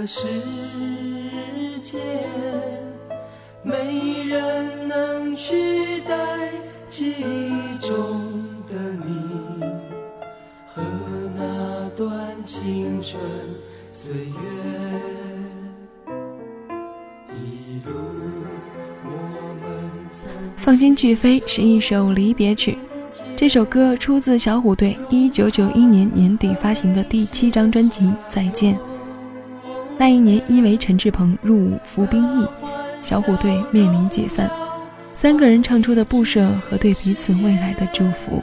的世界，没人能取代记忆中的你和那段青春岁月。放心去飞是一首离别曲，这首歌出自小虎队1991年年底发行的第七张专辑《再见》。那一年，因为陈志朋入伍服兵役，小虎队面临解散。三个人唱出的不舍和对彼此未来的祝福。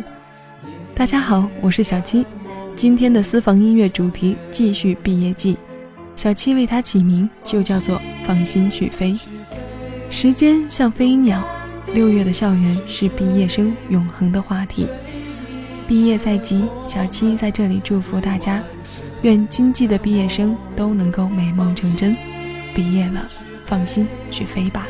大家好，我是小七，今天的私房音乐主题继续毕业季，小七为它起名就叫做“放心去飞”。时间像飞鸟。六月的校园是毕业生永恒的话题。毕业在即，小七在这里祝福大家，愿今季的毕业生都能够美梦成真。毕业了，放心去飞吧。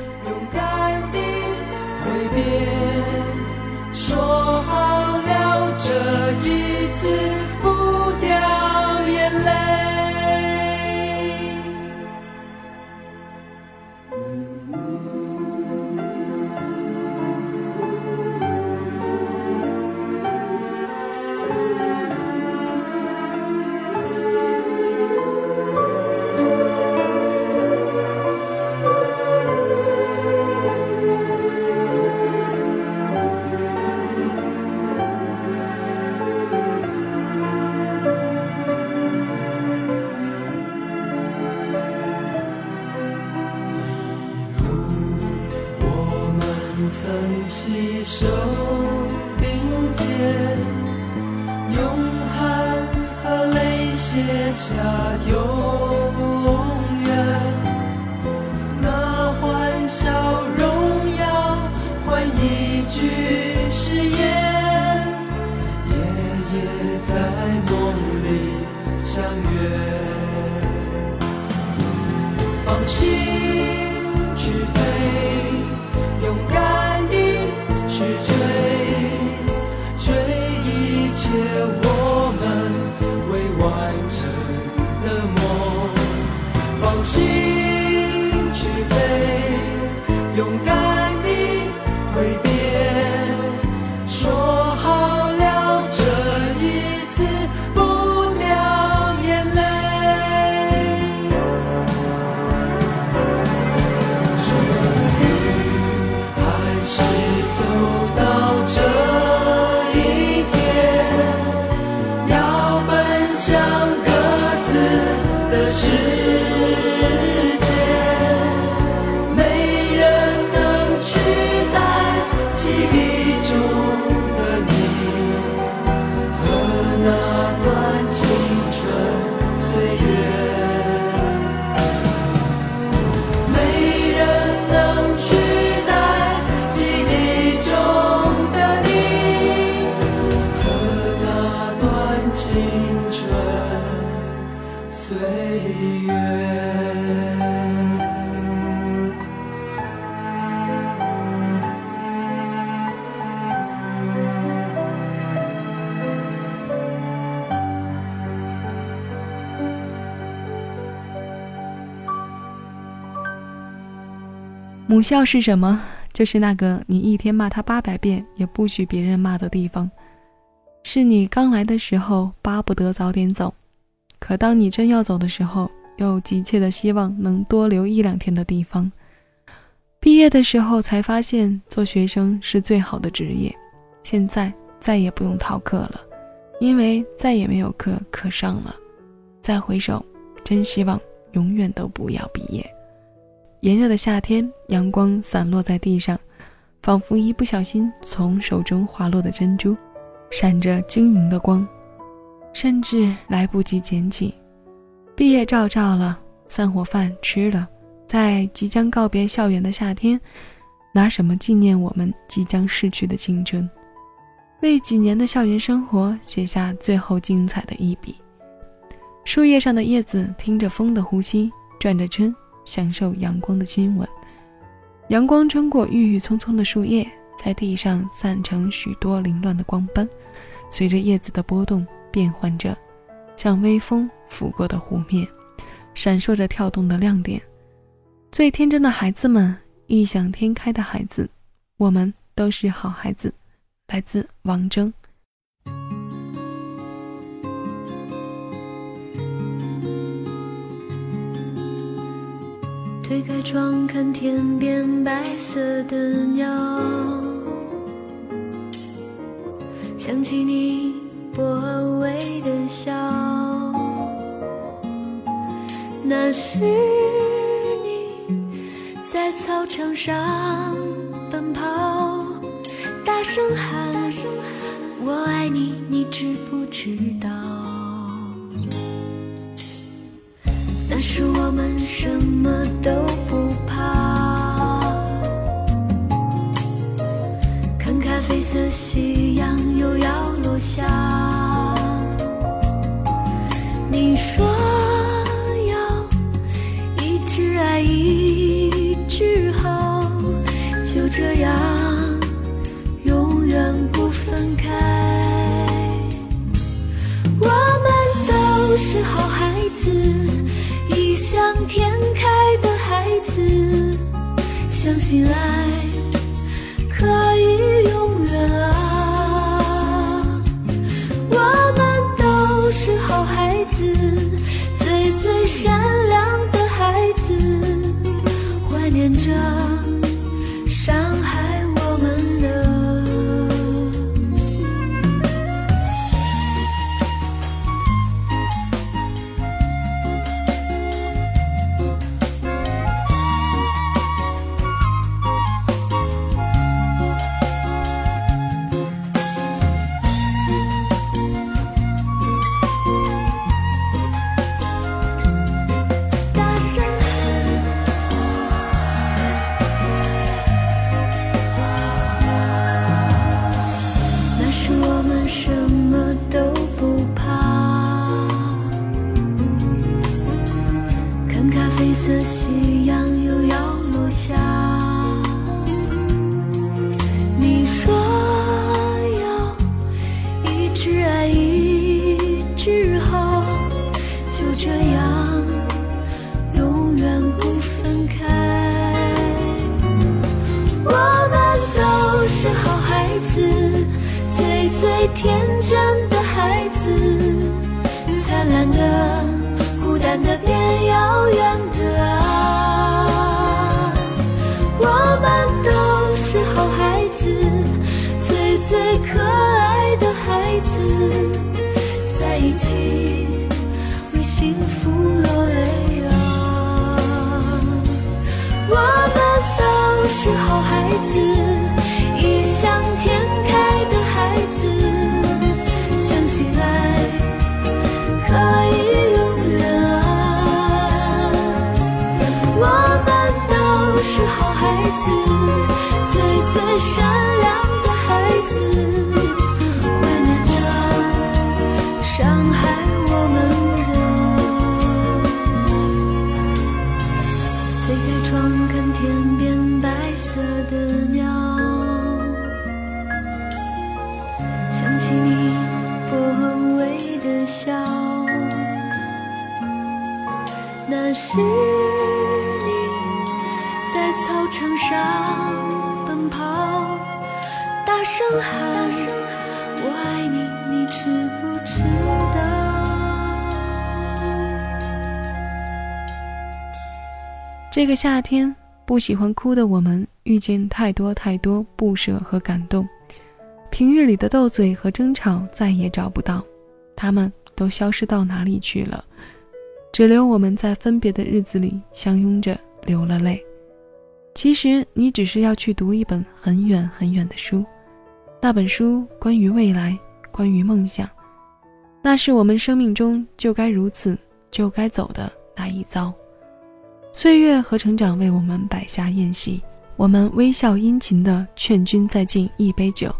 是母校是什么？就是那个你一天骂他八百遍也不许别人骂的地方，是你刚来的时候巴不得早点走，可当你真要走的时候，又急切的希望能多留一两天的地方。毕业的时候才发现做学生是最好的职业，现在再也不用逃课了，因为再也没有课可上了。再回首，真希望永远都不要毕业。炎热的夏天，阳光散落在地上，仿佛一不小心从手中滑落的珍珠，闪着晶莹的光，甚至来不及捡起。毕业照照了，散伙饭吃了，在即将告别校园的夏天，拿什么纪念我们即将逝去的青春？为几年的校园生活写下最后精彩的一笔。树叶上的叶子听着风的呼吸，转着圈。享受阳光的亲吻，阳光穿过郁郁葱葱的树叶，在地上散成许多凌乱的光斑，随着叶子的波动变换着，像微风拂过的湖面，闪烁着跳动的亮点。最天真的孩子们，异想天开的孩子，我们都是好孩子。来自王铮。推开窗，看天边白色的鸟，想起你薄微的笑，那是你在操场上奔跑，大声喊“我爱你”，你知不知道？什么都不怕，看咖啡色夕阳又要落下。你说要一直爱一直好，就这样相信爱可以永远啊！我们都是好孩子，最最善色系。这个夏天，不喜欢哭的我们，遇见太多太多不舍和感动。平日里的斗嘴和争吵再也找不到，他们都消失到哪里去了？只留我们在分别的日子里相拥着流了泪。其实，你只是要去读一本很远很远的书，那本书关于未来，关于梦想，那是我们生命中就该如此，就该走的那一遭。岁月和成长为我们摆下宴席，我们微笑殷勤地劝君再敬一杯酒。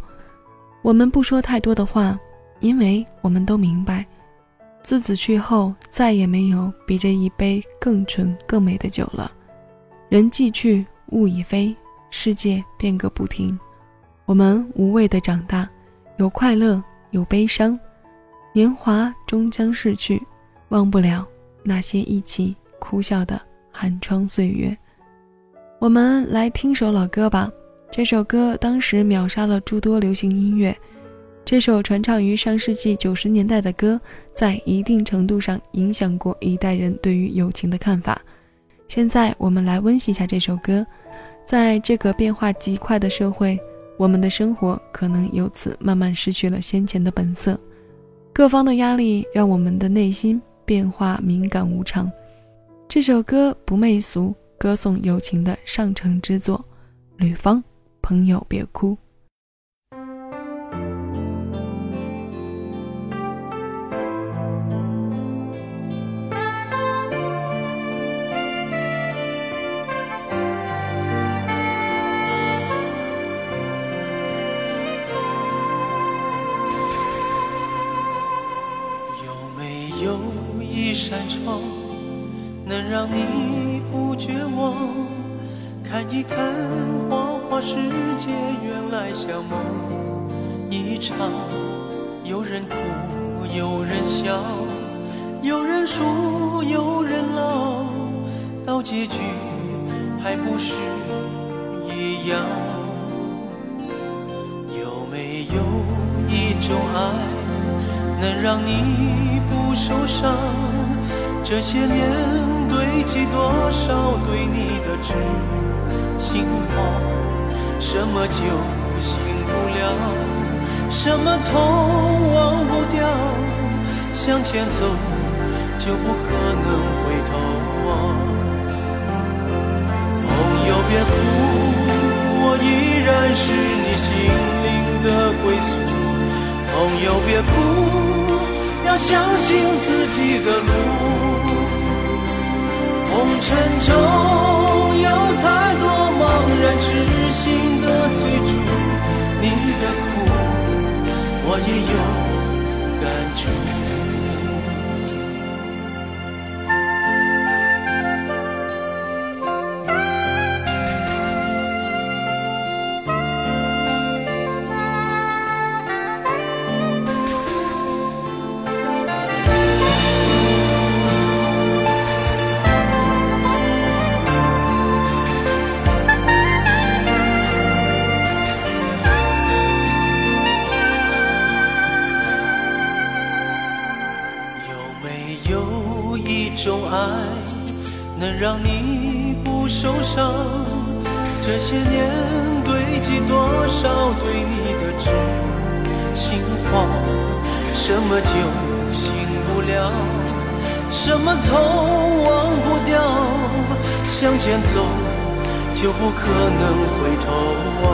我们不说太多的话，因为我们都明白，自此去后再也没有比这一杯更纯更美的酒了。人既去，物已非，世界变个不停，我们无畏的长大，有快乐，有悲伤，年华终将逝去，忘不了那些一起哭笑的寒窗岁月。我们来听首老歌吧，这首歌当时秒杀了诸多流行音乐。这首传唱于上世纪九十年代的歌，在一定程度上影响过一代人对于友情的看法。现在我们来温习一下这首歌，在这个变化极快的社会。我们的生活可能由此慢慢失去了先前的本色，各方的压力让我们的内心变化敏感无常。这首歌不媚俗，歌颂友情的上乘之作。吕方，朋友别哭。让你不绝望，看一看花花世界，原来像梦一场。有人哭，有人笑，有人输，有人老，到结局还不是一样？有没有一种爱，能让你不受伤？这些年堆积多少对你的痴情话，什么酒醒不了，什么痛忘不掉，向前走就不可能回头望。朋友别哭，我依然是你心灵的归宿。朋友别哭，要相信自己的路。红尘中有太多茫然痴心的追逐，你的苦我也有。就不可能回头望。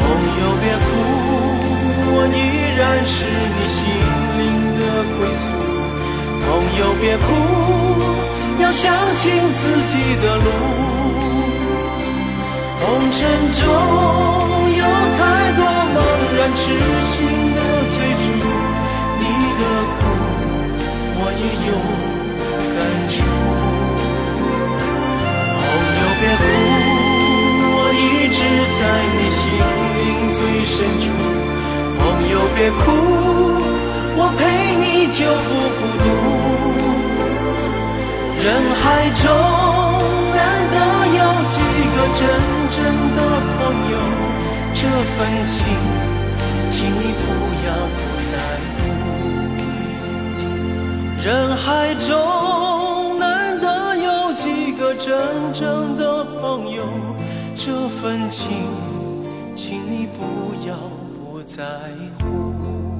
朋友别哭，我依然是你心灵的归宿。朋友别哭，要相信自己的路。红尘中有太多茫然痴心的追逐，你的苦我也有别哭，我一直在你心灵最深处。朋友别哭，我陪你就不孤独。人海中难得有几个真正的朋友，这份情，请你不要不在乎。人海中难得有几个真正的，这份情，请你不要不在乎。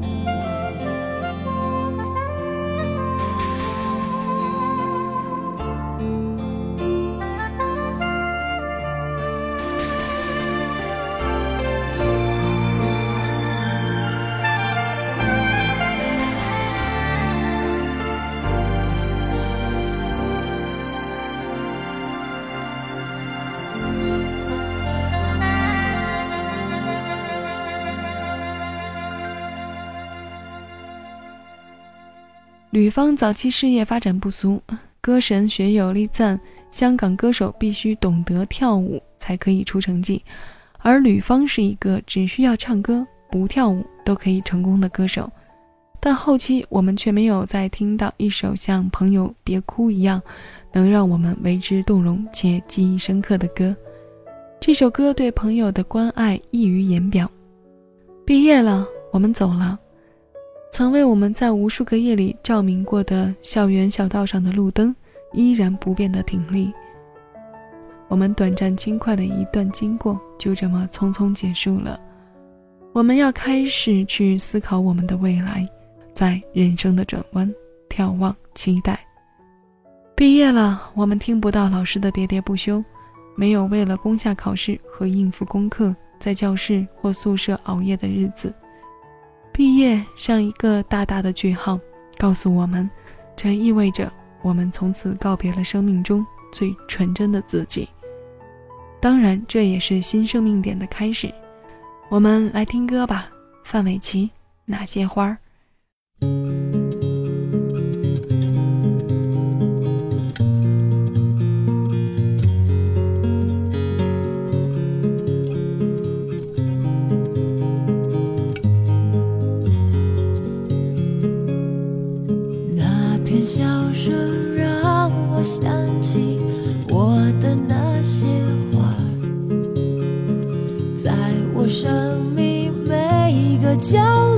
吕方早期事业发展不俗，歌神学友力赞香港歌手必须懂得跳舞才可以出成绩，而吕方是一个只需要唱歌不跳舞都可以成功的歌手。但后期我们却没有再听到一首像《朋友别哭》一样，能让我们为之动容且记忆深刻的歌。这首歌对朋友的关爱溢于言表。毕业了，我们走了。曾为我们在无数个夜里照明过的校园小道上的路灯，依然不变的挺立。我们短暂轻快的一段经过，就这么匆匆结束了。我们要开始去思考我们的未来。在人生的转弯，眺望，期待。毕业了，我们听不到老师的喋喋不休，没有为了攻下考试和应付功课，在教室或宿舍熬夜的日子。毕业像一个大大的句号，告诉我们，这意味着我们从此告别了生命中最纯真的自己。当然，这也是新生命点的开始。我们来听歌吧，范玮琪《那些花儿》。角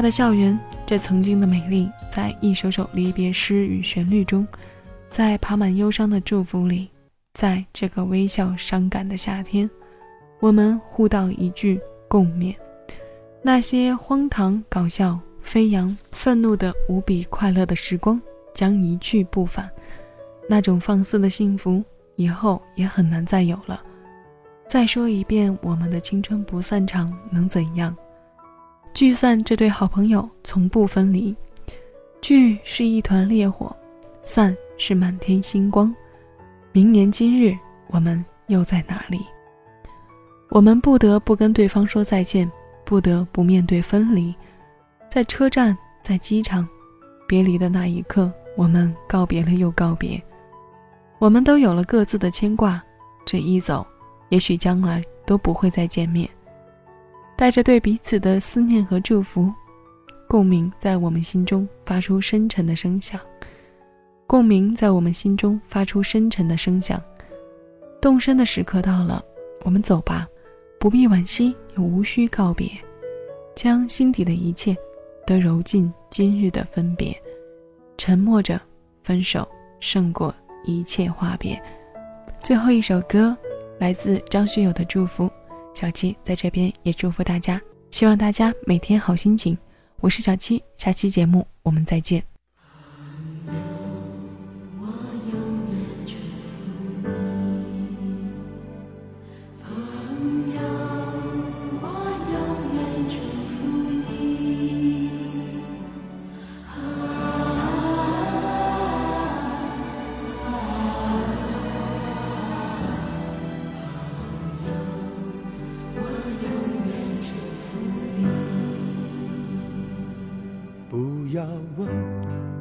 他的校园，这曾经的美丽，在一首首离别诗与旋律中，在爬满忧伤的祝福里，在这个微笑伤感的夏天，我们互道一句共勉。那些荒唐、搞笑、飞扬、愤怒的无比快乐的时光将一去不返，那种放肆的幸福以后也很难再有了。再说一遍，我们的青春不散场，能怎样？聚散这对好朋友从不分离，聚是一团烈火，散是满天星光。明年今日，我们又在哪里？我们不得不跟对方说再见，不得不面对分离。在车站，在机场，别离的那一刻，我们告别了又告别。我们都有了各自的牵挂，这一走，也许将来都不会再见面。带着对彼此的思念和祝福，共鸣在我们心中发出深沉的声响。共鸣在我们心中发出深沉的声响。动身的时刻到了，我们走吧，不必惋惜，也无需告别，将心底的一切都揉进今日的分别。沉默着，分手胜过一切话别。最后一首歌，来自张学友的祝福。小七在这边也祝福大家，希望大家每天好心情。我是小七，下期节目我们再见。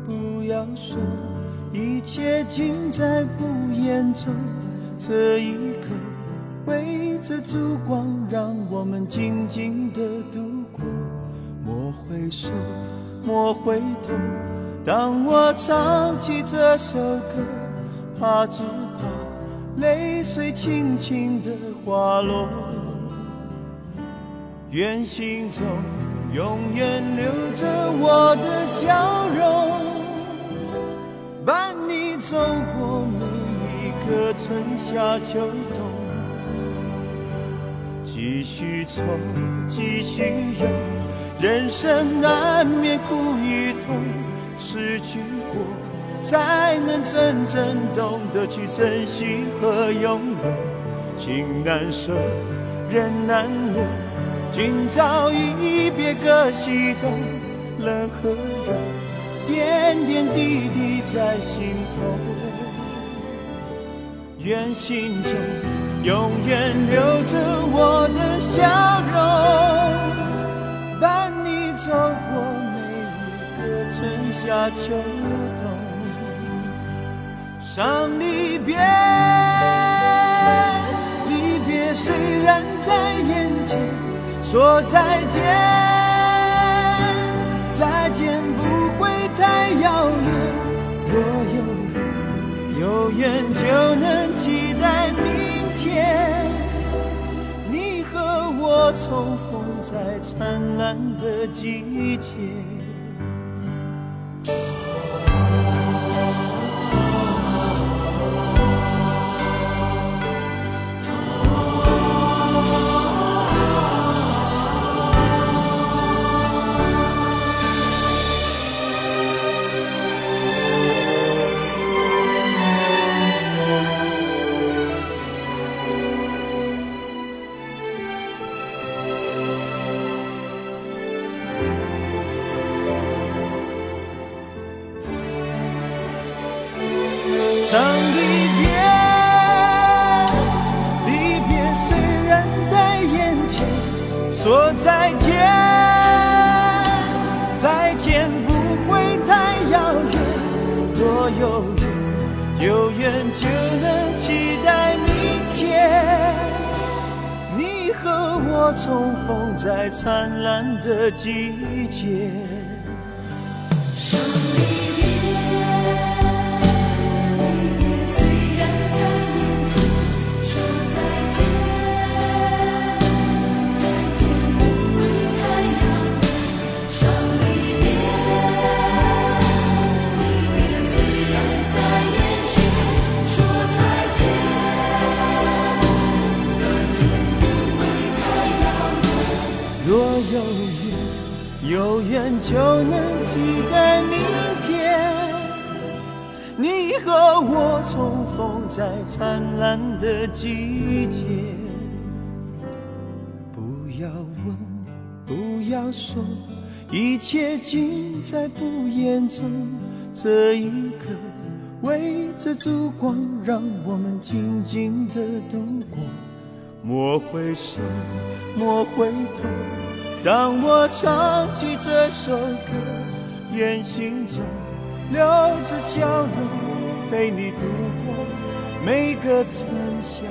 不要说，一切尽在不言中。这一刻，围着烛光，让我们静静的度过。莫回首，莫回头。当我唱起这首歌，怕只怕泪水轻轻的滑落。愿心中永远留着我的笑容。伴你走过每一个春夏秋冬，继续走，继续游，人生难免苦与痛，失去过才能真正懂得去珍惜和拥有。情难舍，人难留，今朝一别各西东，冷和热。点点滴滴在心头，愿心中永远留着我的笑容，伴你走过每一个春夏秋冬。伤离别，离别虽然在眼，说再见，再见不会。太遥远，若有缘，有缘就能期待明天。你和我重逢在灿烂的季节。伤离别，离别虽然在眼前，说再见，再见不会太遥远。若有缘，有缘就能期待明天，你和我重逢在灿烂的季节。若有缘，有缘就能期待明天。你和我重逢在灿烂的季节。不要问，不要说，一切尽在不言中。这一刻，围着烛光，让我们静静的度过。莫回首，莫回头。当我唱起这首歌，愿心中留着笑容，陪你度过每个春夏。